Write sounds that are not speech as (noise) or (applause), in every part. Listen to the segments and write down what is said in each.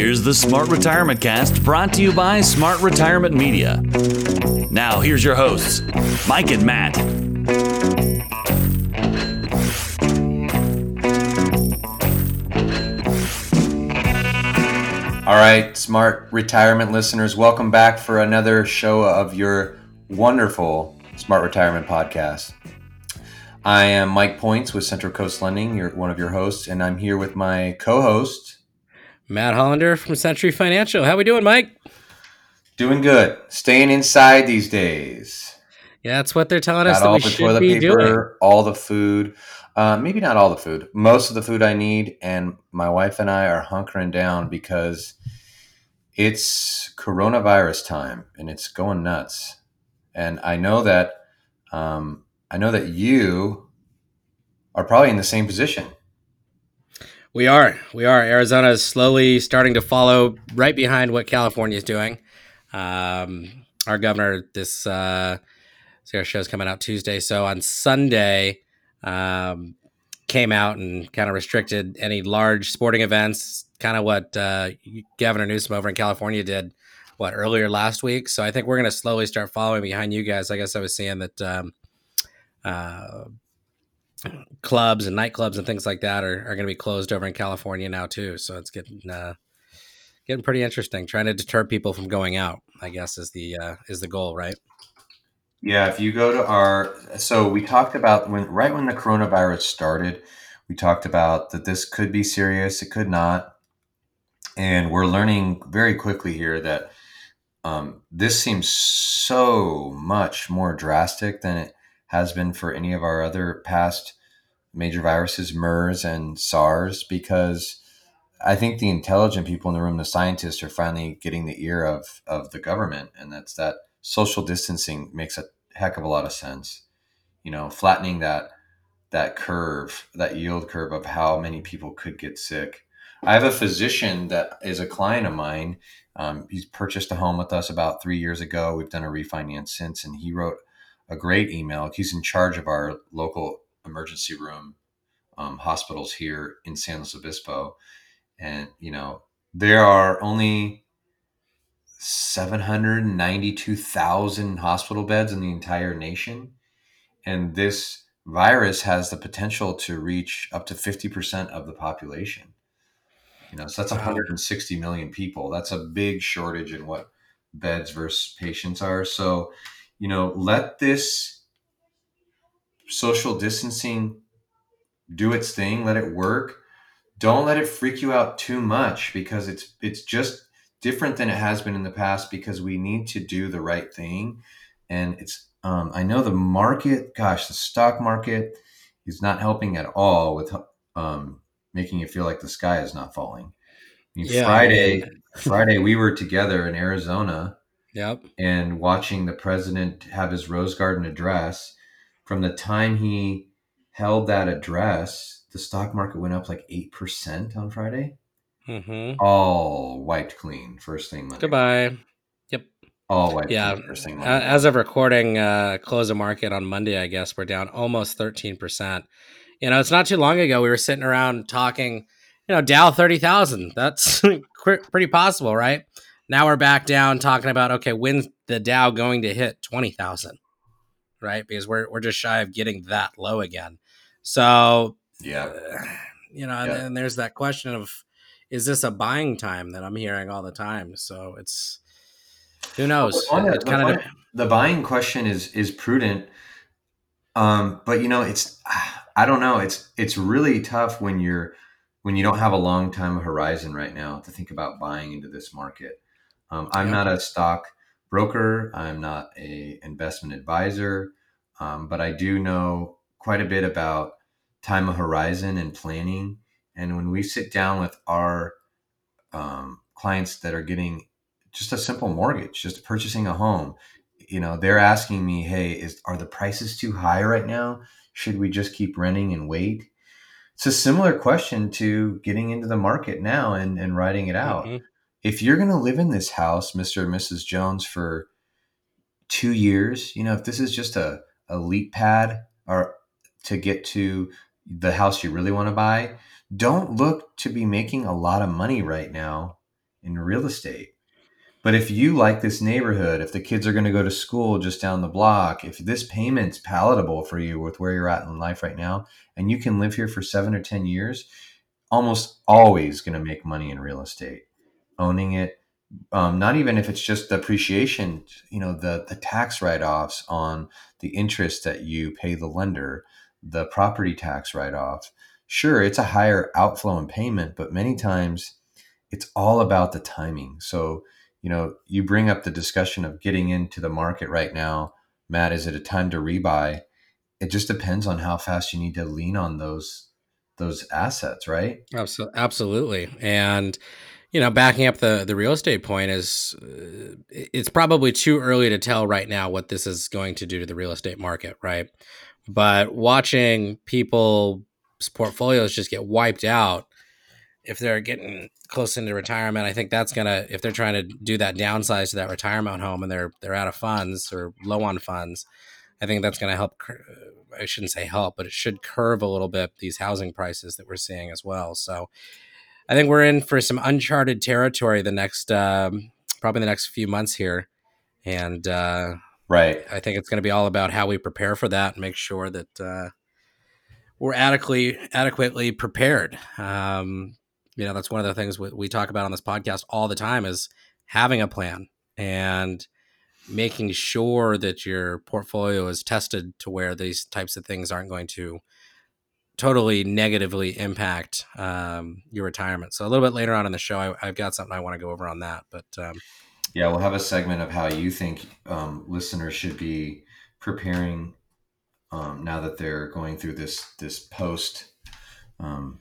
Here's the Smart Retirement Cast brought to you by Smart Retirement Media. Now, here's your hosts, Mike and Matt. All right, smart retirement listeners, welcome back for another show of your wonderful Smart Retirement Podcast. I am Mike Points with Central Coast Lending, you're one of your hosts, and I'm here with my co-host Matt Hollander from Century Financial. How we doing, Mike? Doing good. Staying inside these days. Yeah, that's what they're telling us that all we the should toilet be paper, doing. all the food. Uh, maybe not all the food. Most of the food I need, and my wife and I are hunkering down because it's coronavirus time and it's going nuts. And I know that um, I know that you are probably in the same position. We are. We are. Arizona is slowly starting to follow right behind what California is doing. Um, our governor, this uh, so our show's coming out Tuesday. So on Sunday, um, came out and kind of restricted any large sporting events, kind of what uh, Governor Newsom over in California did, what earlier last week. So I think we're going to slowly start following behind you guys. I guess I was seeing that um, uh, clubs and nightclubs and things like that are, are going to be closed over in California now too. So it's getting uh, getting pretty interesting. Trying to deter people from going out, I guess, is the uh, is the goal, right? Yeah, if you go to our so we talked about when right when the coronavirus started, we talked about that this could be serious, it could not. And we're learning very quickly here that um, this seems so much more drastic than it has been for any of our other past major viruses, MERS and SARS, because I think the intelligent people in the room, the scientists, are finally getting the ear of of the government, and that's that social distancing makes a heck of a lot of sense. You know, flattening that that curve, that yield curve of how many people could get sick. I have a physician that is a client of mine. Um, he's purchased a home with us about three years ago. We've done a refinance since, and he wrote a great email. He's in charge of our local emergency room um, hospitals here in San Luis Obispo, and you know there are only 792,000 hospital beds in the entire nation. And this virus has the potential to reach up to 50% of the population. You know, so that's 160 million people. That's a big shortage in what beds versus patients are. So, you know, let this social distancing do its thing, let it work. Don't let it freak you out too much because it's it's just different than it has been in the past because we need to do the right thing. And it's, um, I know the market, gosh, the stock market is not helping at all with um, making you feel like the sky is not falling. I mean, Yeah, Friday, Friday, we were together in Arizona Yep. and watching the president have his Rose Garden address. From the time he held that address, the stock market went up like 8% on Friday Mm-hmm. all wiped clean first thing Monday. Goodbye. Yep. All wiped Yeah. clean first thing Monday. As of recording, uh, close of market on Monday, I guess we're down almost thirteen percent. You know, it's not too long ago we were sitting around talking. You know, Dow thirty thousand. That's (laughs) pretty possible, right? Now we're back down talking about okay, when's the Dow going to hit twenty thousand? Right, because we're we're just shy of getting that low again. So yeah. uh, you know, and Yeah. then there's that question of is this a buying time that I'm hearing all the time? So it's who knows? the It the kind of The buying question is is prudent. Um, but you know, it's I don't know. It's it's really tough when you're when you don't have a long time horizon right now to think about buying into this market. Um, I'm Yeah. not a stock broker. I'm not a investment advisor, um, but I do know quite a bit about time of horizon and planning. And when we sit down with our um, clients that are getting just a simple mortgage, just purchasing a home, you know, they're asking me, "Hey, is are the prices too high right now? Should we just keep renting and wait?" It's a similar question to getting into the market now and, and writing it out. Mhm. If you're going to live in this house, Mr. and Mrs. Jones, for two years, you know, if this is just a, a leap pad or to get to the house you really want to buy, don't look to be making a lot of money right now in real estate. But if you like this neighborhood, if the kids are going to go to school just down the block, if this payment's palatable for you with where you're at in life right now, and you can live here for seven or 10 years, almost always going to make money in real estate. Owning it, um, not even if it's just the appreciation, you know, the, the tax write offs on the interest that you pay the lender, the property tax write off. Sure, it's a higher outflow and payment, but many times it's all about the timing. So, you know, you bring up the discussion of getting into the market right now. Matt, is it a time to rebuy? It just depends on how fast you need to lean on those those assets, right? Absolutely. And you know, backing up the the real estate point is uh, it's probably too early to tell right now what this is going to do to the real estate market, right? But watching people's portfolios just get wiped out if they're getting close into retirement, I think that's gonna if they're trying to do that downsize to that retirement home and they're they're out of funds or low on funds, I think that's gonna help. I shouldn't say help, but it should curve a little bit these housing prices that we're seeing as well. So, I think we're in for some uncharted territory the next um, probably the next few months here, and uh, right. I think it's going to be all about how we prepare for that and make sure that. Uh, we're adequately adequately prepared. Um, you know that's one of the things we, we talk about on this podcast all the time is having a plan and making sure that your portfolio is tested to where these types of things aren't going to totally negatively impact um, your retirement. So a little bit later on in the show, I, have got something I want to go over on that. But um, yeah, we'll have a segment of how you think um, listeners should be preparing um, now that they're going through this this post um,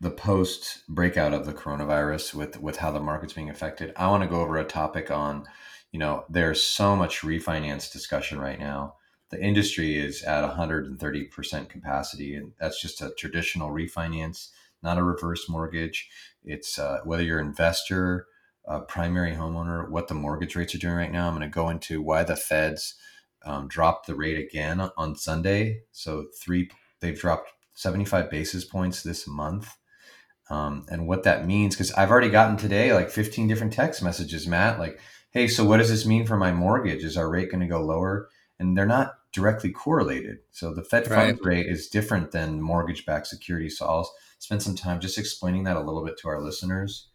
the post breakout of the coronavirus with with how the market's being affected i want to go over a topic on you know there's so much refinance discussion right now the industry is at 130% capacity and that's just a traditional refinance not a reverse mortgage it's uh, whether you're an investor a primary homeowner what the mortgage rates are doing right now i'm going to go into why the feds um, dropped the rate again on sunday so three they've dropped 75 basis points this month. Um, and what that means, because I've already gotten today like 15 different text messages, Matt, like, hey, so what does this mean for my mortgage? Is our rate going to go lower? And they're not directly correlated. So the Fed funds rate is different than mortgage backed securities. So I'll spend some time just explaining that a little bit to our listeners.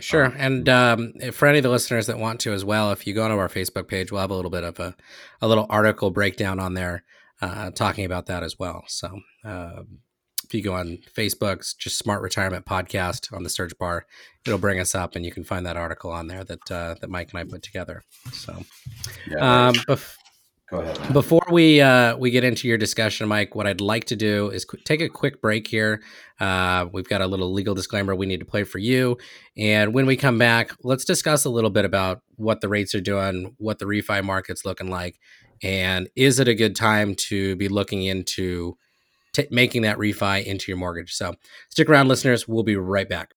Sure. Um, and um, for any of the listeners that want to as well, if you go to our Facebook page, we'll have a little bit of a, a little article breakdown on there uh, talking about that as well. So um, if you go on Facebook, just Smart Retirement Podcast on the search bar, it'll bring us up, and you can find that article on there that uh, that Mike and I put together. So, yeah, um, bef- ahead. Before we uh, we get into your discussion, Mike, what I'd like to do is qu- take a quick break here. Uh, we've got a little legal disclaimer we need to play for you, and when we come back, let's discuss a little bit about what the rates are doing, what the refi market's looking like, and is it a good time to be looking into t- making that refi into your mortgage? So stick around, listeners. We'll be right back.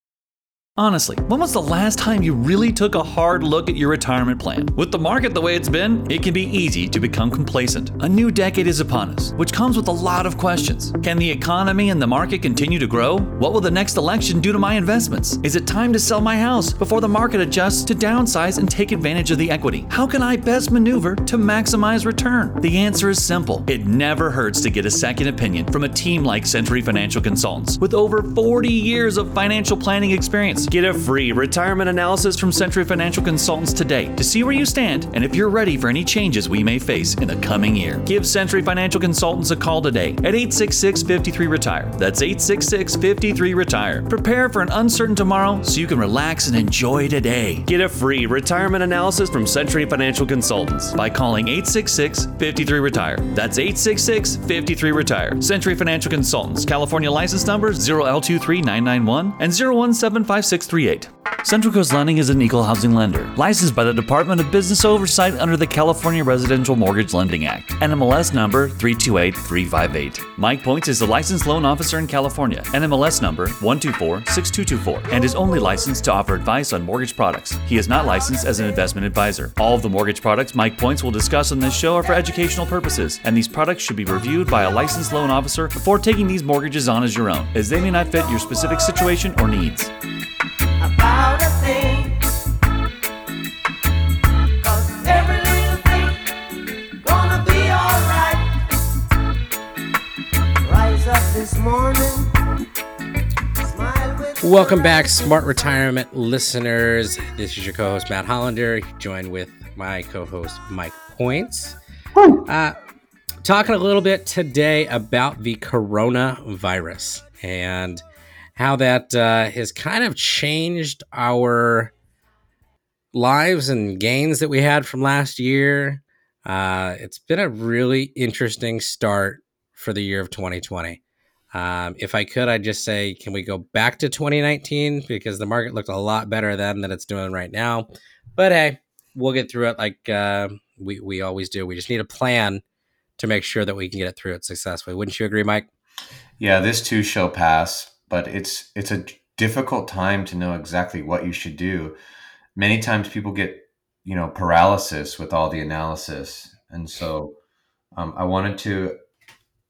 Honestly, when was the last time you really took a hard look at your retirement plan? With the market the way it's been, it can be easy to become complacent. A new decade is upon us, which comes with a lot of questions. Can the economy and the market continue to grow? What will the next election do to my investments? Is it time to sell my house before the market adjusts to downsize and take advantage of the equity? How can I best maneuver to maximize return? The answer is simple. It never hurts to get a second opinion from a team like Century Financial Consultants with over 40 years of financial planning experience. Get a free retirement analysis from Century Financial Consultants today to see where you stand and if you're ready for any changes we may face in the coming year. Give Century Financial Consultants a call today at 866 53 Retire. That's 866 53 Retire. Prepare for an uncertain tomorrow so you can relax and enjoy today. Get a free retirement analysis from Century Financial Consultants by calling 866 53 Retire. That's 866 53 Retire. Century Financial Consultants, California license number 0L23991 and 01756. 638. Central Coast Lending is an equal housing lender, licensed by the Department of Business Oversight under the California Residential Mortgage Lending Act, NMLS number 328358. Mike Points is a licensed loan officer in California, NMLS number 1246224, and is only licensed to offer advice on mortgage products. He is not licensed as an investment advisor. All of the mortgage products Mike Points will discuss on this show are for educational purposes, and these products should be reviewed by a licensed loan officer before taking these mortgages on as your own, as they may not fit your specific situation or needs. Welcome back, smart retirement listeners. This is your co host, Matt Hollander, joined with my co host, Mike Points. Uh, talking a little bit today about the coronavirus. And how that uh, has kind of changed our lives and gains that we had from last year. Uh, it's been a really interesting start for the year of 2020. Um, if I could, I'd just say, can we go back to 2019 because the market looked a lot better then than it's doing right now. But hey, we'll get through it like uh, we we always do. We just need a plan to make sure that we can get it through it successfully. Wouldn't you agree, Mike? Yeah, this too shall pass, but it's it's a difficult time to know exactly what you should do. Many times people get you know paralysis with all the analysis, and so um, I wanted to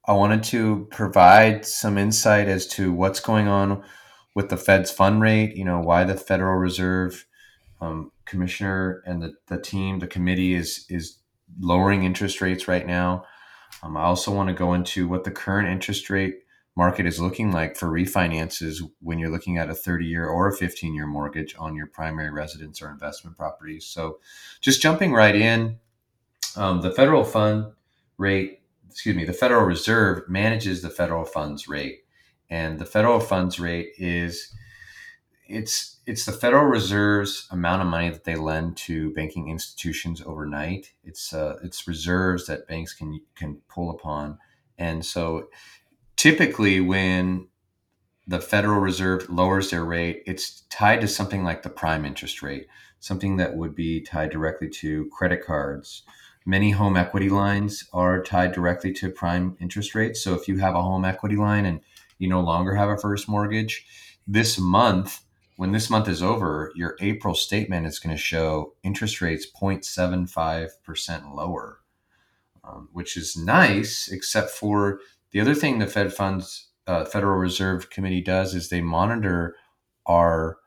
I wanted to provide some insight as to what's going on with the Fed's fund rate. You know, why the Federal Reserve um, Commissioner and the, the team, the committee is is lowering interest rates right now. Um, I also want to go into what the current interest rate market is looking like for refinances when you're looking at a 30 year or a 15 year mortgage on your primary residence or investment properties. So, just jumping right in, um, the federal fund rate excuse me, the Federal Reserve manages the federal funds rate, and the federal funds rate is it's it's the Federal Reserve's amount of money that they lend to banking institutions overnight. It's uh, it's reserves that banks can can pull upon, and so typically when the Federal Reserve lowers their rate, it's tied to something like the prime interest rate, something that would be tied directly to credit cards, Many home equity lines are tied directly to prime interest rates. So if you have a home equity line and you no longer have a first mortgage, this month, when this month is over, your April statement is going to show interest rates 0.75% lower, um, which is nice, except for the other thing the Fed funds, uh, Federal Reserve Committee does is they monitor our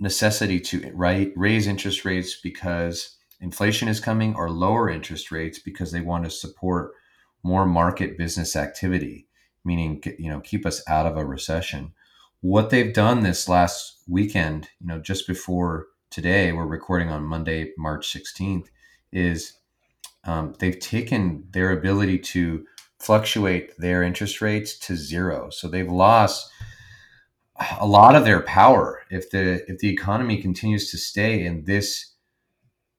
necessity to raise interest rates because inflation is coming or lower interest rates because they want to support more market business activity meaning you know keep us out of a recession. What they've done this last weekend you know just before today we're recording on monday march 16th is um, they've taken their ability to fluctuate their interest rates to zero so they've lost a lot of their power if the if the economy continues to stay in this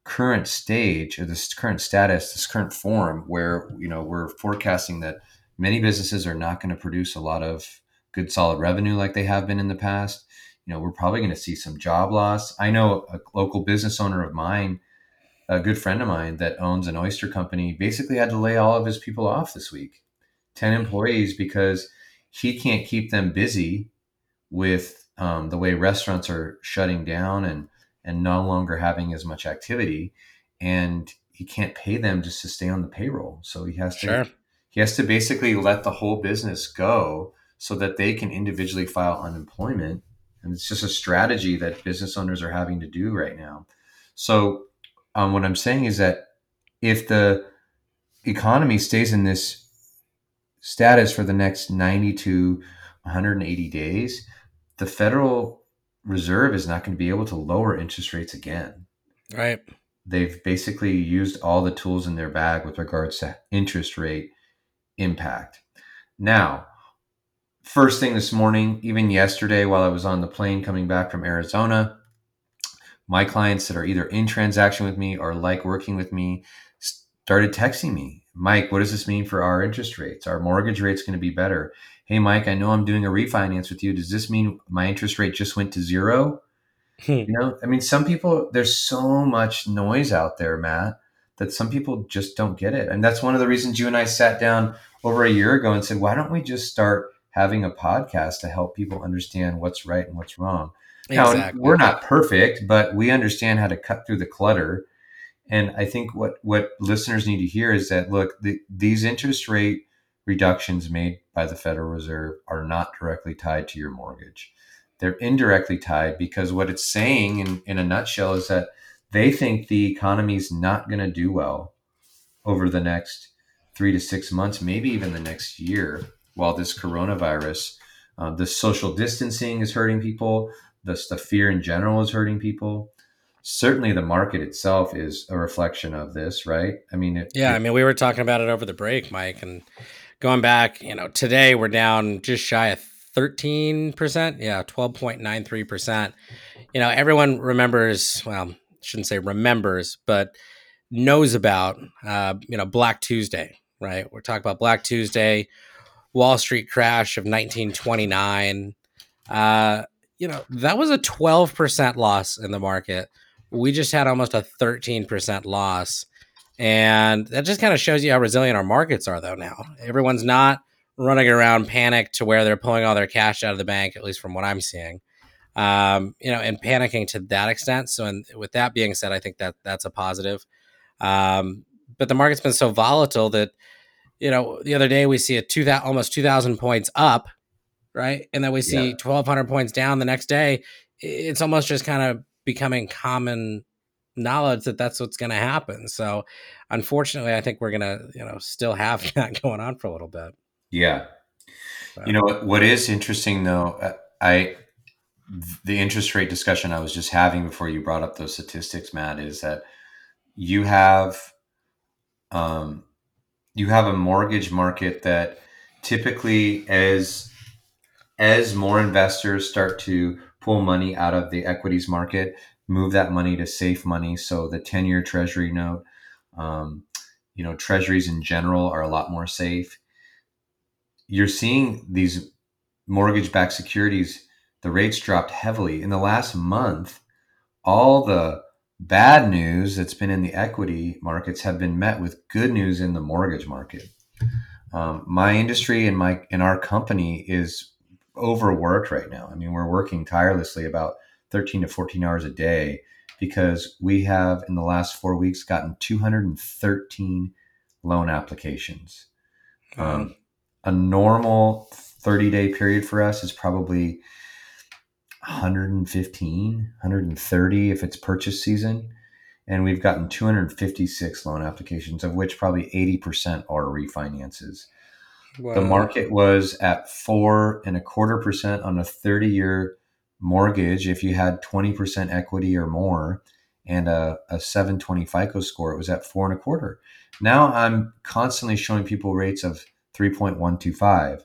current stage or this current status, this current form where you know we're forecasting that many businesses are not going to produce a lot of good solid revenue like they have been in the past. You know, we're probably going to see some job loss. I know a local business owner of mine, a good friend of mine that owns an oyster company, basically had to lay all of his people off this week. 10 employees because he can't keep them busy with um, the way restaurants are shutting down and and no longer having as much activity and he can't pay them just to stay on the payroll so he has to sure. he has to basically let the whole business go so that they can individually file unemployment and it's just a strategy that business owners are having to do right now so um, what i'm saying is that if the economy stays in this status for the next 90 to 180 days the federal Reserve is not going to be able to lower interest rates again. Right. They've basically used all the tools in their bag with regards to interest rate impact. Now, first thing this morning, even yesterday while I was on the plane coming back from Arizona, my clients that are either in transaction with me or like working with me started texting me, Mike, what does this mean for our interest rates? Our mortgage rate's going to be better hey, Mike, I know I'm doing a refinance with you. Does this mean my interest rate just went to zero? Hmm. You know, I mean, some people, there's so much noise out there, Matt, that some people just don't get it. And that's one of the reasons you and I sat down over a year ago and said, why don't we just start having a podcast to help people understand what's right and what's wrong? Exactly. Now, we're not perfect, but we understand how to cut through the clutter. And I think what, what listeners need to hear is that, look, the, these interest rate reductions made by the Federal Reserve are not directly tied to your mortgage. They're indirectly tied because what it's saying in, in a nutshell is that they think the economy is not going to do well over the next three to six months, maybe even the next year, while this coronavirus Uh, the social distancing is hurting people. The, the fear in general is hurting people. Certainly, the market itself is a reflection of this, right? I mean, it, Yeah, it- I mean, we were talking about it over the break, Mike, and going back, you know, today we're down just shy of 13%. Yeah, 12.93%. You know, everyone remembers, well, shouldn't say remembers, but knows about, uh, you know, Black Tuesday, right? We're talking about Black Tuesday, Wall Street crash of 1929. Uh, you know, that was a 12% loss in the market. We just had almost a 13% loss. And that just kind of shows you how resilient our markets are, though. Now everyone's not running around panicked to where they're pulling all their cash out of the bank, at least from what I'm seeing. Um, you know, and panicking to that extent. So, and with that being said, I think that that's a positive. Um, but the market's been so volatile that you know the other day we see a two almost two thousand points up, right, and then we see Yeah. twelve hundred points down the next day. It's almost just kind of becoming common knowledge that that's what's going to happen. So, unfortunately, I think we're going to, you know, still have (laughs) that going on for a little bit. yeah. So, You know what? What is interesting though, uh, I the interest rate discussion I was just having before you brought up those statistics, Matt, is that you have um, you have a mortgage market that typically as as more investors start to pull money out of the equities market, move that money to safe money. So the ten year Treasury note, um, you know, Treasuries in general are a lot more safe. You're seeing these mortgage backed securities, the rates dropped heavily. In the last month, all the bad news that's been in the equity markets have been met with good news in the mortgage market. Um, my industry and my and our company is overworked right now. I mean, we're working tirelessly about 13 to 14 hours a day because we have in the last four weeks gotten 213 loan applications. Um, a normal 30 day period for us is probably 115, 130 if it's purchase season. And we've gotten 256 loan applications, of which probably 80% are refinances. The market was at four and a quarter percent on a 30 year mortgage. If you had 20% equity or more and a, a 720 FICO score, it was at four and a quarter. Now I'm constantly showing people rates of 3.125,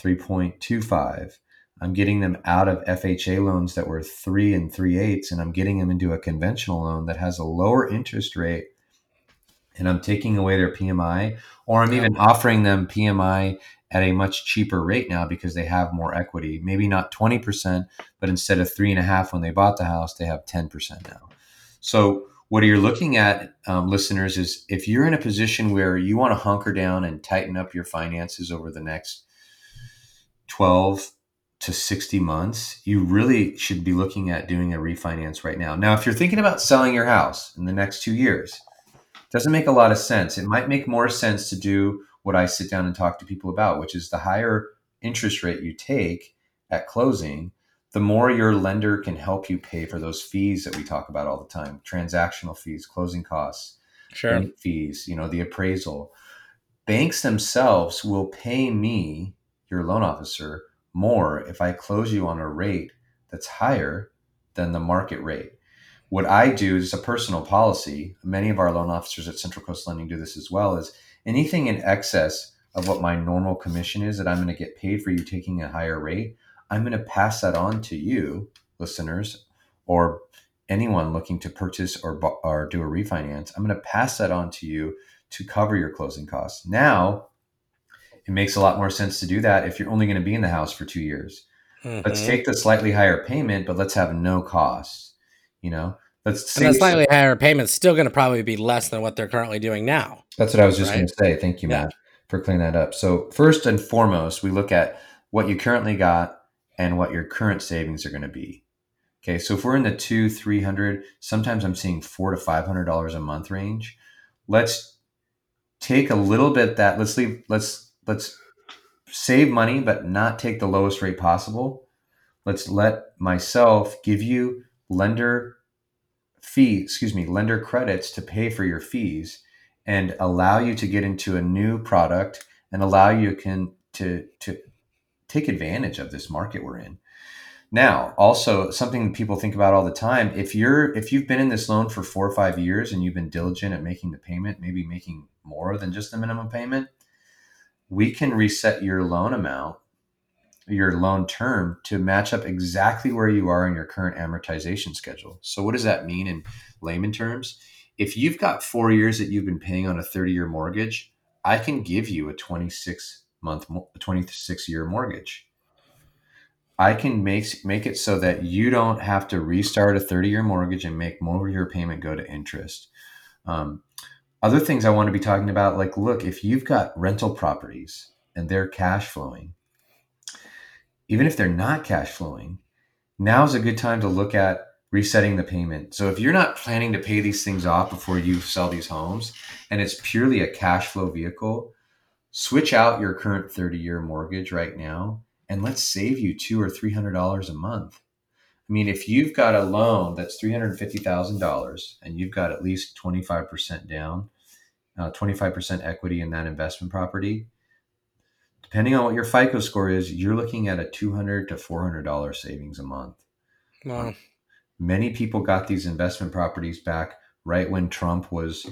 3.25. I'm getting them out of FHA loans that were three and three eighths, and I'm getting them into a conventional loan that has a lower interest rate. And I'm taking away their PMI, or I'm even offering them PMI at a much cheaper rate now because they have more equity. Maybe not 20%, but instead of three and a half when they bought the house, they have 10% now. So, what you're looking at, um, listeners, is if you're in a position where you want to hunker down and tighten up your finances over the next 12 to 60 months, you really should be looking at doing a refinance right now. Now, if you're thinking about selling your house in the next two years, doesn't make a lot of sense. It might make more sense to do what I sit down and talk to people about, which is the higher interest rate you take at closing, the more your lender can help you pay for those fees that we talk about all the time transactional fees, closing costs, sure. fees, you know, the appraisal. Banks themselves will pay me, your loan officer, more if I close you on a rate that's higher than the market rate. What I do is a personal policy. Many of our loan officers at Central Coast Lending do this as well. Is anything in excess of what my normal commission is that I'm going to get paid for you taking a higher rate, I'm going to pass that on to you, listeners, or anyone looking to purchase or or do a refinance. I'm going to pass that on to you to cover your closing costs. Now, it makes a lot more sense to do that if you're only going to be in the house for two years. Let's Mhm. take the slightly higher payment, but let's have no costs. You know, let's and save- slightly higher payment's still going to probably be less than what they're currently doing now. That's what I was just Right? going to say. Thank you, Yeah. Matt, for clearing that up. So, first and foremost, we look at what you currently got and what your current savings are going to be. Okay, so if we're in the two, three hundred, sometimes I'm seeing four to five hundred dollars a month range. Let's take a little bit that let's leave let's let's save money, but not take the lowest rate possible. Let's let myself give you lender fee, excuse me, lender credits to pay for your fees and allow you to get into a new product and allow you can to to take advantage of this market we're in. Now, also something people think about all the time, if you're if you've been in this loan for 4 or 5 years and you've been diligent at making the payment, maybe making more than just the minimum payment, we can reset your loan amount, your loan term to match up exactly where you are in your current amortization schedule. So what does that mean in layman terms? If you've got 4 years that you've been paying on a 30-year mortgage, I can give you a 26 month 26 year mortgage I can make make it so that you don't have to restart a 30 year mortgage and make more of your payment go to interest. Um, other things I want to be talking about, like, look, if you've got rental properties and they're cash flowing, even if they're not cash flowing, now's a good time to look at resetting the payment. So if you're not planning to pay these things off before you sell these homes and it's purely a cash flow vehicle, switch out your current 30 year mortgage right now and let's save you two or three hundred dollars a month. I mean, if you've got a loan that's three hundred fifty thousand dollars and you've got at least twenty five percent down, uh, twenty five percent equity in that investment property, depending on what your FICO score is, you're looking at a two hundred to four hundred dollars savings a month. Wow. Many people got these investment properties back right when Trump was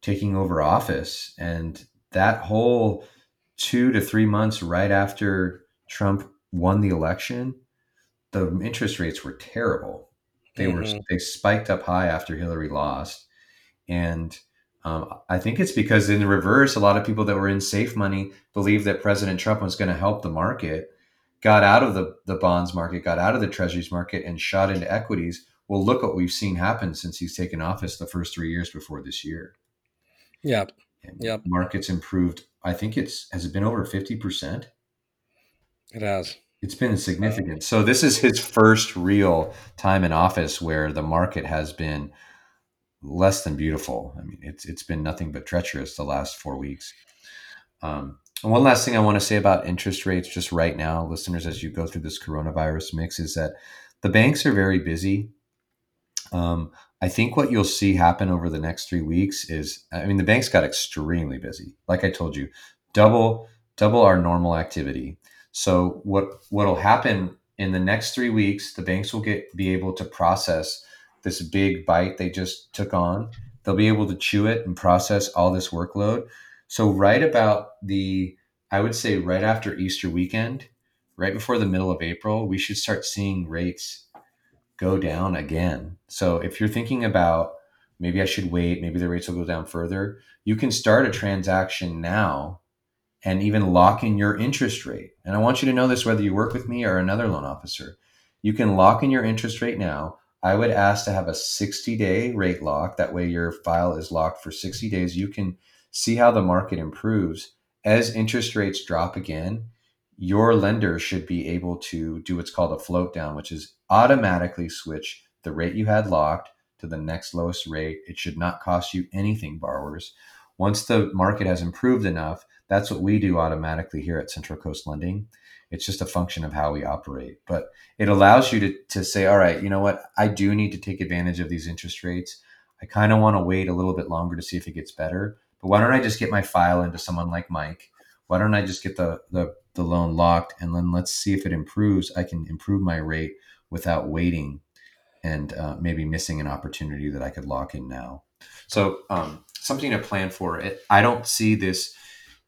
taking over office, and that whole two to three months right after Trump won the election, the interest rates were terrible. They mm-hmm. were they spiked up high after Hillary lost, and um, I think it's because in the reverse, a lot of people that were in safe money believed that President Trump was going to help the market, got out of the the bonds market, got out of the treasuries market, and shot into equities. Well, look what we've seen happen since he's taken office the first three years before this year. Yep. Yep. Markets improved. I think it's has it been over fifty percent it has. It's been significant. So this is his first real time in office where the market has been less than beautiful. I mean, it's it's been nothing but treacherous the last four weeks. Um, and one last thing I want to say about interest rates, just right now, listeners, as you go through this coronavirus mix, is that the banks are very busy. Um, I think what you'll see happen over the next three weeks is, I mean, the banks got extremely busy. Like I told you, double double our normal activity. So what what'll happen in the next three weeks, the banks will get be able to process this big bite they just took on. They'll be able to chew it and process all this workload. So right about the I would say right after Easter weekend, right before the middle of April, we should start seeing rates go down again. So if you're thinking about maybe I should wait, maybe the rates will go down further, you can start a transaction now and even lock in your interest rate. And I want you to know this whether you work with me or another loan officer. You can lock in your interest rate now. I would ask to have a 60 day rate lock. That way, your file is locked for 60 days. You can see how the market improves. As interest rates drop again, your lender should be able to do what's called a float down, which is automatically switch the rate you had locked to the next lowest rate. It should not cost you anything, borrowers. Once the market has improved enough, that's what we do automatically here at Central Coast Lending. It's just a function of how we operate. But it allows you to, to say, all right, you know what? I do need to take advantage of these interest rates. I kind of want to wait a little bit longer to see if it gets better. But why don't I just get my file into someone like Mike? Why don't I just get the, the, the loan locked and then let's see if it improves? I can improve my rate without waiting and uh, maybe missing an opportunity that I could lock in now. So um, something to plan for. It, I don't see this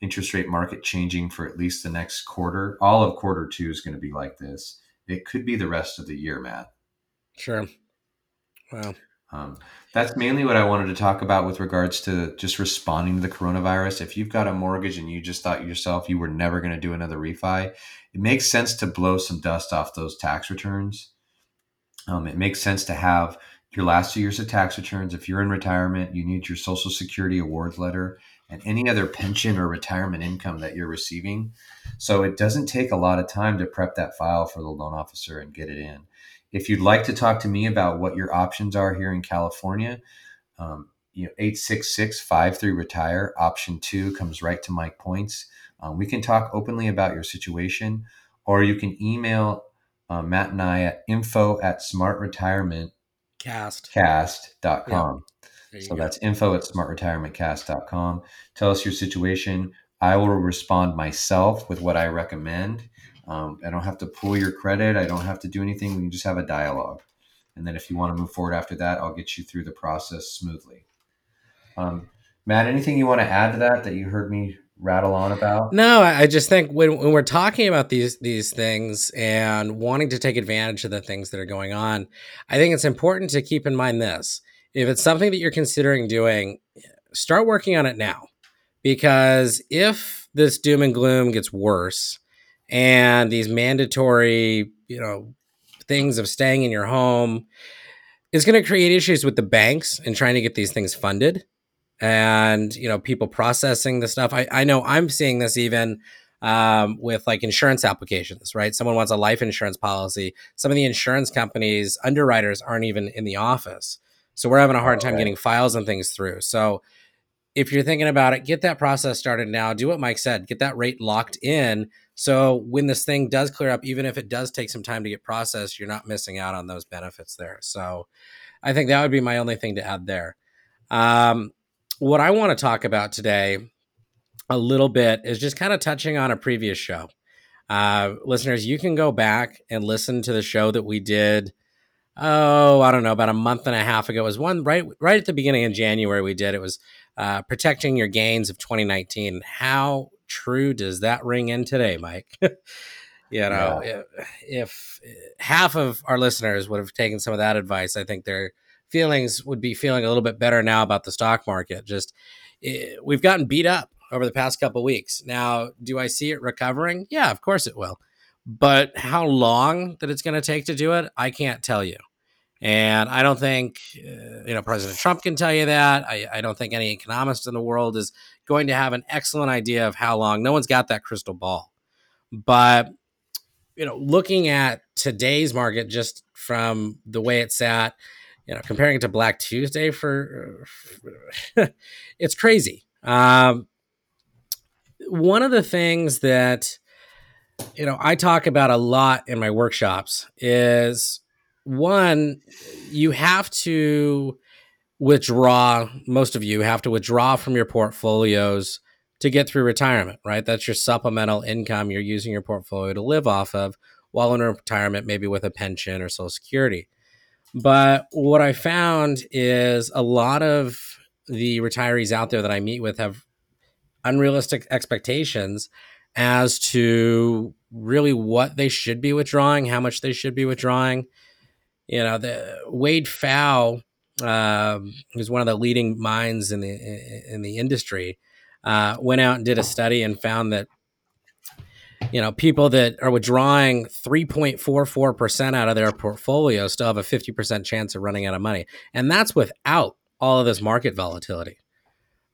interest rate market changing for at least the next quarter. All of quarter two is going to be like this. It could be the rest of the year, Matt. Sure. Wow. Um, that's mainly what I wanted to talk about with regards to just responding to the coronavirus. If you've got a mortgage and you just thought yourself you were never going to do another refi, it makes sense to blow some dust off those tax returns. Um, it makes sense to have your last two years of tax returns. If you're in retirement, you need your Social Security award letter and any other pension or retirement income that you're receiving. So it doesn't take a lot of time to prep that file for the loan officer and get it in. If you'd like to talk to me about what your options are here in California, um, you know, 866 53 retire option two comes right to Mike Points. Um, we can talk openly about your situation, or you can email uh, Matt and I at info at smartretirementcast.com. Cast.com. So go. that's info at smartretirementcast.com. Tell us your situation. I will respond myself with what I recommend. Um, I don't have to pull your credit. I don't have to do anything. We can just have a dialogue. And then if you want to move forward after that, I'll get you through the process smoothly. Um, Matt, anything you want to add to that that you heard me rattle on about? No, I just think when, when we're talking about these these things and wanting to take advantage of the things that are going on, I think it's important to keep in mind this. If it's something that you're considering doing, start working on it now. Because if this doom and gloom gets worse and these mandatory, you know, things of staying in your home is going to create issues with the banks and trying to get these things funded and you know people processing the stuff. I, I know i'm seeing this even um, with like insurance applications right? Someone wants a life insurance policy. Some of the insurance companies underwriters aren't even in the office so we're having a hard time Okay. getting files and things through so if you're thinking about it get that process started now do what mike said get that rate locked in so when this thing does clear up even if it does take some time to get processed you're not missing out on those benefits there so i think that would be my only thing to add there um, what I want to talk about today a little bit is just kind of touching on a previous show. Uh, listeners, you can go back and listen to the show that we did. Oh, I don't know, about a month and a half ago. It was one right right at the beginning of January. We did it was uh, protecting your gains of 2019. How true does that ring in today, Mike? (laughs) you know, if, if half of our listeners would have taken some of that advice, I think they're feelings would be feeling a little bit better now about the stock market. Just it, we've gotten beat up over the past couple weeks. Now, do I see it recovering? Yeah, of course it will. But how long that it's going to take to do it, I can't tell you. And I don't think uh, you know President Trump can tell you that. I, I don't think any economist in the world is going to have an excellent idea of how long. No one's got that crystal ball. But you know, looking at today's market just from the way it's at, you know, comparing it to Black Tuesday for, for (laughs) it's crazy. Um, one of the things that you know I talk about a lot in my workshops is one, you have to withdraw. Most of you have to withdraw from your portfolios to get through retirement, right? That's your supplemental income you're using your portfolio to live off of while in retirement, maybe with a pension or Social Security. But what I found is a lot of the retirees out there that I meet with have unrealistic expectations as to really what they should be withdrawing, how much they should be withdrawing. You know, the Wade Pfau, um, who's one of the leading minds in the in the industry, uh, went out and did a study and found that you know people that are withdrawing 3.44% out of their portfolio still have a 50% chance of running out of money and that's without all of this market volatility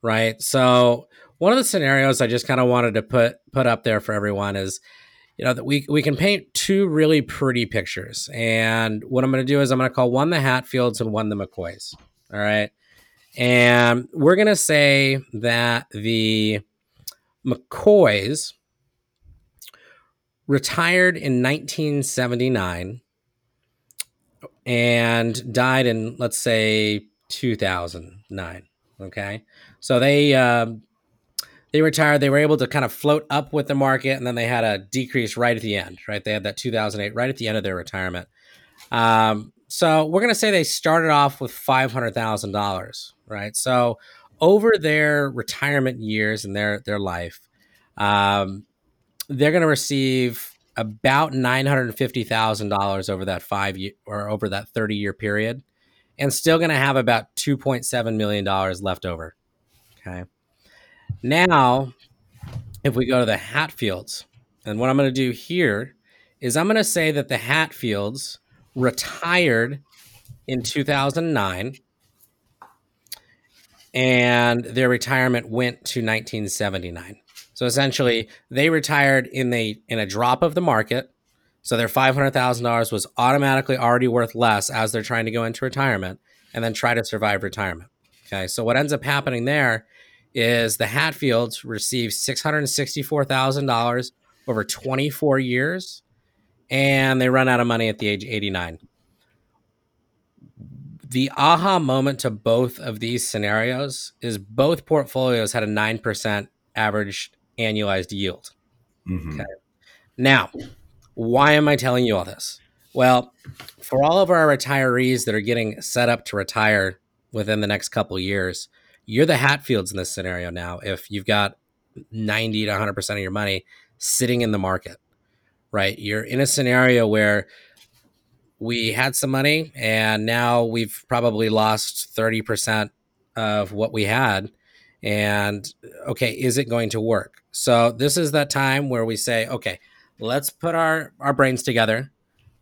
right so one of the scenarios i just kind of wanted to put put up there for everyone is you know that we, we can paint two really pretty pictures. And what i'm going to do is i'm going to call one the hatfields and one the mccoys all right? And we're going to say that the mccoys retired in 1979 and died in let's say 2009 okay? So they um, they retired they were able to kind of float up with the market and then they had a decrease right at the end right they had that 2008 right at the end of their retirement um, so we're going to say they started off with $500000 right so over their retirement years and their their life um, they're going to receive about nine hundred fifty thousand dollars over that five year or over that thirty year period, and still going to have about two point seven million dollars left over. Okay. Now, if we go to the Hatfields, and what I'm going to do here is I'm going to say that the Hatfields retired in 2009 and their retirement went to 1979. So essentially, they retired in the in a drop of the market. So their five hundred thousand dollars was automatically already worth less as they're trying to go into retirement and then try to survive retirement. Okay, so what ends up happening there is the Hatfields receive six hundred sixty-four thousand dollars over twenty-four years, and they run out of money at the age of eighty-nine. The aha moment to both of these scenarios is both portfolios had a nine percent average annualized yield. Mhm. Okay. Now, Why am I telling you all this? Well, for all of our retirees that are getting set up to retire within the next couple years, you're the Hatfields in this scenario now. If you've got 90 to 100% of your money sitting in the market, right? You're in a scenario where we had some money and now we've probably lost 30% of what we had. And okay, is it going to work? So this is that time where we say, okay, let's put our, our brains together.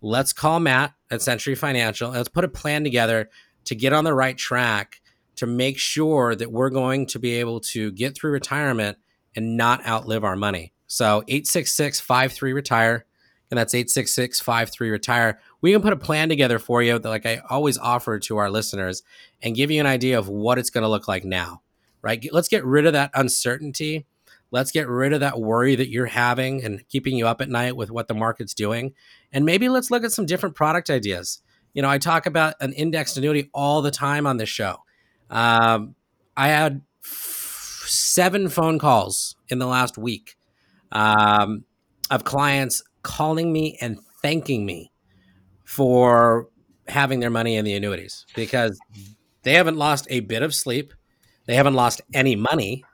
Let's call Matt at Century Financial. Let's put a plan together to get on the right track to make sure that we're going to be able to get through retirement and not outlive our money. So 866 53 retire and that's 866 53 retire. We can put a plan together for you that, like I always offer to our listeners, and give you an idea of what it's going to look like now, right? Let's get rid of that uncertainty. Let's get rid of that worry that you're having and keeping you up at night with what the market's doing. And maybe let's look at some different product ideas. You know, I talk about an indexed annuity all the time on this show. Um, I had f- seven phone calls in the last week um, of clients calling me and thanking me for having their money in the annuities because they haven't lost a bit of sleep, they haven't lost any money,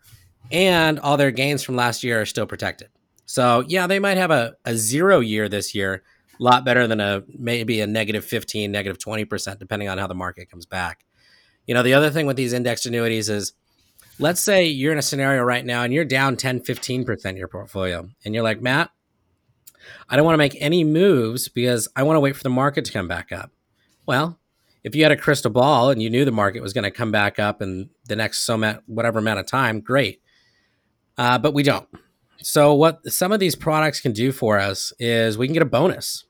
and all their gains from last year are still protected. So yeah, they might have a, a zero year this year, a lot better than a maybe a negative 15, negative 20%, depending on how the market comes back. You know, the other thing with these indexed annuities is let's say you're in a scenario right now and you're down 10, 15% your portfolio. And you're like, Matt, I don't want to make any moves because I want to wait for the market to come back up. Well, if you had a crystal ball and you knew the market was going to come back up in the next so whatever amount of time, great. Uh, but we don't. So what some of these products can do for us is we can get a bonus.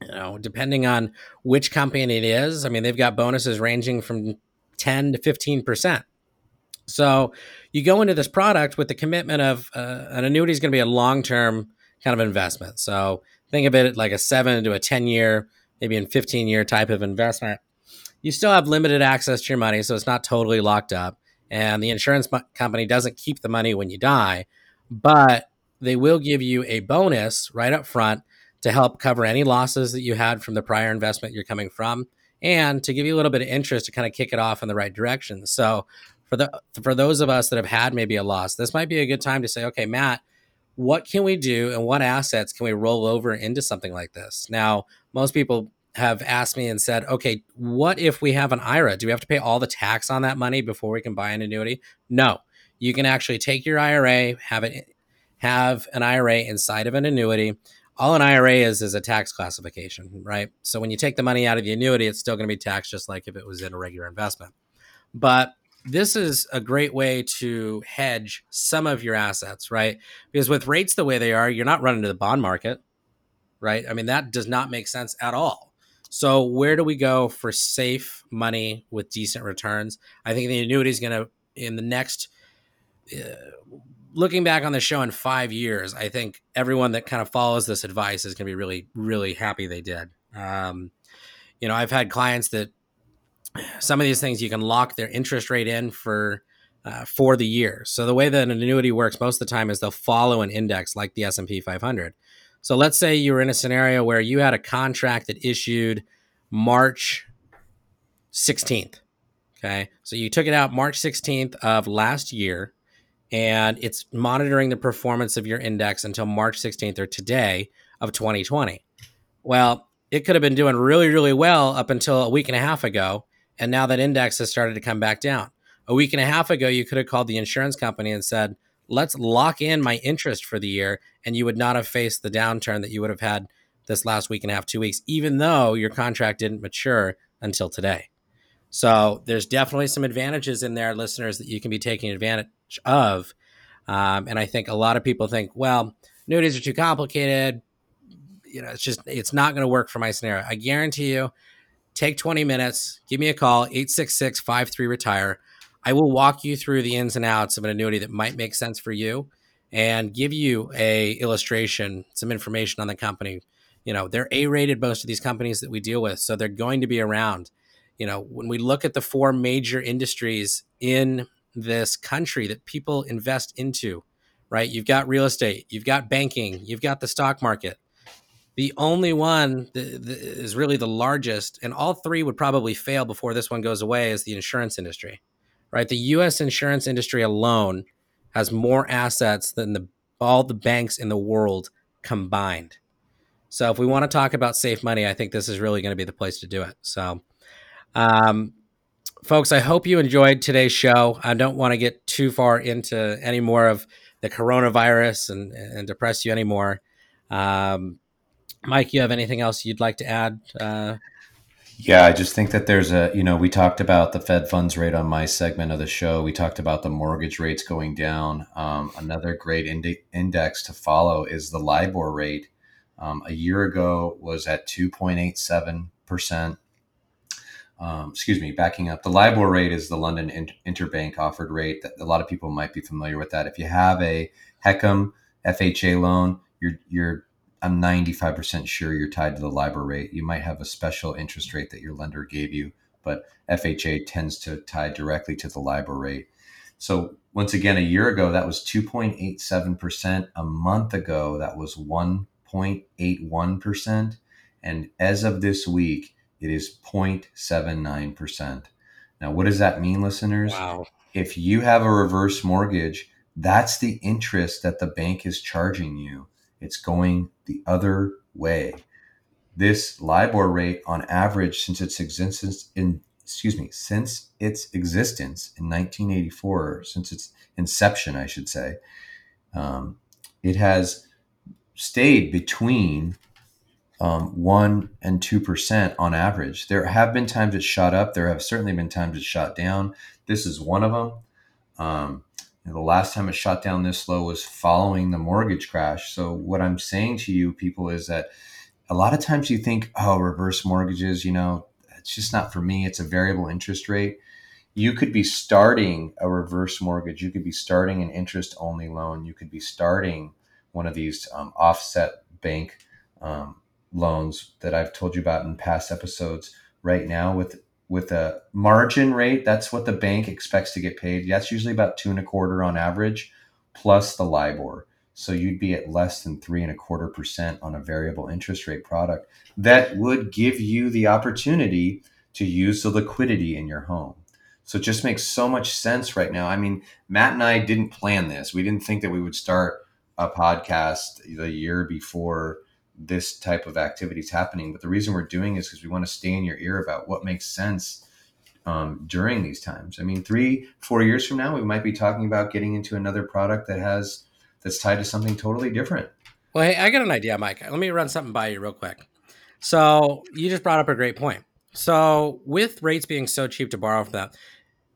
You know, depending on which company it is. I mean, they've got bonuses ranging from 10 to 15 percent. So you go into this product with the commitment of uh, an annuity is going to be a long term kind of investment. So think of it like a seven to a 10 year, maybe in 15 year type of investment. You still have limited access to your money, so it's not totally locked up. And the insurance company doesn't keep the money when you die, but they will give you a bonus right up front to help cover any losses that you had from the prior investment you're coming from and to give you a little bit of interest to kind of kick it off in the right direction. So for the for those of us that have had maybe a loss, this might be a good time to say, okay, Matt, what can we do and what assets can we roll over into something like this? Now, most people have asked me and said, okay, what if we have an IRA? Do we have to pay all the tax on that money before we can buy an annuity? No. You can actually take your IRA, have it have an IRA inside of an annuity. All an IRA is is a tax classification, right? So when you take the money out of the annuity, it's still going to be taxed just like if it was in a regular investment. But this is a great way to hedge some of your assets, right? Because with rates the way they are, you're not running to the bond market, right? I mean, that does not make sense at all. So, where do we go for safe money with decent returns? I think the annuity is going to, in the next, uh, looking back on the show in five years, I think everyone that kind of follows this advice is going to be really, really happy they did. Um, you know, I've had clients that some of these things you can lock their interest rate in for uh, for the year. So the way that an annuity works most of the time is they'll follow an index like the S&P 500. So let's say you were in a scenario where you had a contract that issued March 16th. Okay. So you took it out March 16th of last year and it's monitoring the performance of your index until March 16th or today of 2020. Well, it could have been doing really, really well up until a week and a half ago. And now that index has started to come back down. A week and a half ago, you could have called the insurance company and said, let's lock in my interest for the year. And you would not have faced the downturn that you would have had this last week and a half, two weeks, even though your contract didn't mature until today. So there's definitely some advantages in there, listeners, that you can be taking advantage of. Um, and I think a lot of people think, well, annuities are too complicated. You know, it's just, it's not going to work for my scenario. I guarantee you, take 20 minutes, give me a call, 866 53 retire. I will walk you through the ins and outs of an annuity that might make sense for you and give you a illustration, some information on the company. You know, they're A-rated most of these companies that we deal with, so they're going to be around. You know, when we look at the four major industries in this country that people invest into, right? You've got real estate, you've got banking, you've got the stock market. The only one that is really the largest, and all three would probably fail before this one goes away, is the insurance industry, right? The U.S. insurance industry alone has more assets than the all the banks in the world combined. So if we want to talk about safe money, I think this is really going to be the place to do it. So, um, folks, I hope you enjoyed today's show. I don't want to get too far into any more of the coronavirus and, and depress you anymore. Um, Mike, you have anything else you'd like to add? Uh, yeah, I just think that there's a, you know, we talked about the Fed funds rate on my segment of the show. We talked about the mortgage rates going down. Um, another great index to follow is the LIBOR rate. Um, a year ago was at 2.87%. Um, excuse me, backing up. The LIBOR rate is the London Inter- Interbank offered rate. That a lot of people might be familiar with that. If you have a HECM FHA loan, you're you're I'm 95% sure you're tied to the LIBOR rate. You might have a special interest rate that your lender gave you, but FHA tends to tie directly to the LIBOR rate. So once again, a year ago that was 2.87%. A month ago that was 1.81%, and as of this week it is 0.79%. Now, what does that mean, listeners? Wow. If you have a reverse mortgage, that's the interest that the bank is charging you. It's going the other way. This LIBOR rate on average since its existence in excuse me, since its existence in 1984, since its inception, I should say, um, it has stayed between um, one and two percent on average. There have been times it shot up. There have certainly been times it shot down. This is one of them. Um, the last time it shot down this low was following the mortgage crash. So what I'm saying to you people is that a lot of times you think, oh, reverse mortgages, you know, it's just not for me. It's a variable interest rate. You could be starting a reverse mortgage. You could be starting an interest only loan. You could be starting one of these um, offset bank um, loans that I've told you about in past episodes right now with with a margin rate, that's what the bank expects to get paid. That's usually about two and a quarter on average, plus the LIBOR. So you'd be at less than three and a quarter percent on a variable interest rate product that would give you the opportunity to use the liquidity in your home. So it just makes so much sense right now. I mean, Matt and I didn't plan this. We didn't think that we would start a podcast the year before this type of activity is happening. But the reason we're doing is because we want to stay in your ear about what makes sense um, during these times. I mean, three, four years from now, we might be talking about getting into another product that has that's tied to something totally different. Well, hey, I got an idea, Mike. Let me run something by you real quick. So you just brought up a great point. So with rates being so cheap to borrow from that,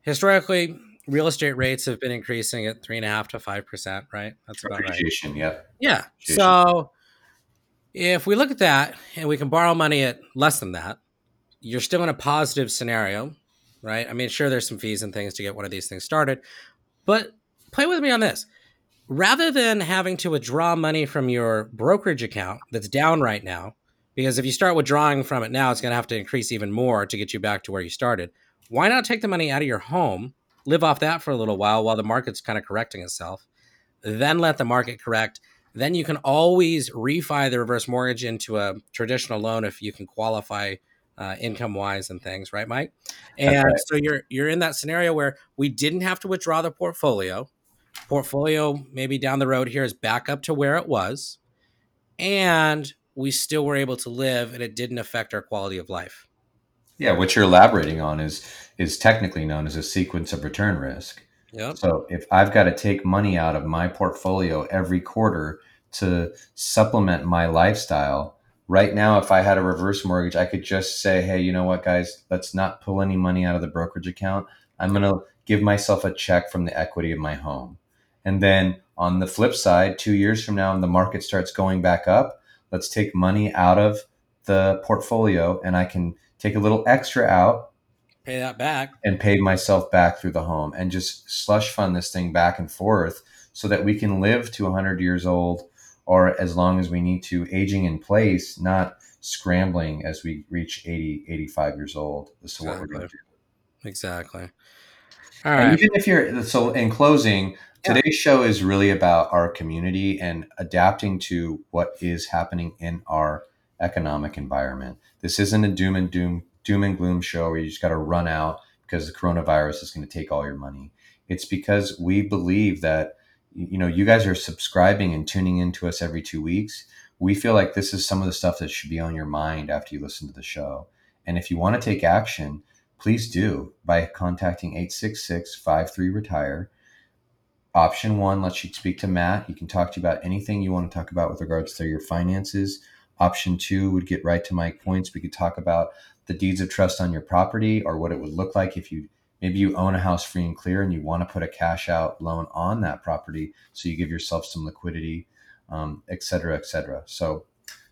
historically, real estate rates have been increasing at three and a half to five percent, right? That's about right. Yep. Yeah. So if we look at that and we can borrow money at less than that, you're still in a positive scenario, right? I mean, sure, there's some fees and things to get one of these things started, but play with me on this. Rather than having to withdraw money from your brokerage account that's down right now, because if you start withdrawing from it now, it's going to have to increase even more to get you back to where you started. Why not take the money out of your home, live off that for a little while while the market's kind of correcting itself, then let the market correct, then you can always refi the reverse mortgage into a traditional loan if you can qualify uh, income wise and things, right, Mike? And right. so you're you're in that scenario where we didn't have to withdraw the portfolio. Portfolio maybe down the road here is back up to where it was, and we still were able to live, and it didn't affect our quality of life. Yeah, what you're elaborating on is is technically known as a sequence of return risk. Yep. So if I've got to take money out of my portfolio every quarter to supplement my lifestyle, right now, if I had a reverse mortgage, I could just say, hey, you know what, guys, let's not pull any money out of the brokerage account. I'm going to give myself a check from the equity of my home. And then on the flip side, two years from now, and the market starts going back up, let's take money out of the portfolio and I can take a little extra out pay that back and pay myself back through the home and just slush fund this thing back and forth so that we can live to 100 years old or as long as we need to aging in place not scrambling as we reach 80 85 years old this is exactly. what we're going to do exactly all right even if you're so in closing today's yeah. show is really about our community and adapting to what is happening in our economic environment. This isn't a doom and doom doom and gloom show where you just got to run out because the coronavirus is going to take all your money. It's because we believe that you know you guys are subscribing and tuning in to us every 2 weeks. We feel like this is some of the stuff that should be on your mind after you listen to the show. And if you want to take action, please do by contacting 866-53-retire. Option 1 lets you speak to Matt. He can talk to you about anything you want to talk about with regards to your finances. Option 2 would get right to my points. We could talk about the deeds of trust on your property or what it would look like if you maybe you own a house free and clear and you want to put a cash out loan on that property so you give yourself some liquidity um, et cetera et cetera. So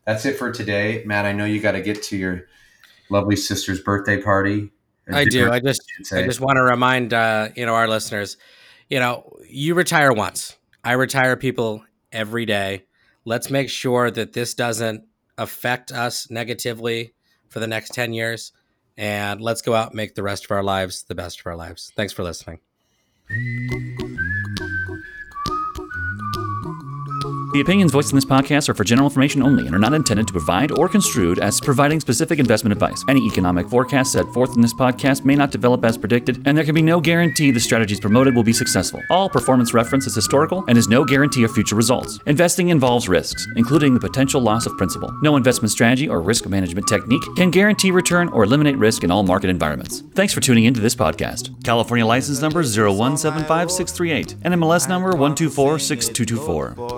that's it for today. Matt i know you got to get to your lovely sister's birthday party. I do. i just i just want to remind uh, you know our listeners you know you retire once. I retire people every day. Let's make sure that this doesn't affect us negatively for the next 10 years. And let's go out and make the rest of our lives the best of our lives. Thanks for listening. The opinions voiced in this podcast are for general information only and are not intended to provide or construed as providing specific investment advice. Any economic forecast set forth in this podcast may not develop as predicted, and there can be no guarantee the strategies promoted will be successful. All performance reference is historical and is no guarantee of future results. Investing involves risks, including the potential loss of principal. No investment strategy or risk management technique can guarantee return or eliminate risk in all market environments. Thanks for tuning into this podcast. California license number 0175638, NMLS number 1246224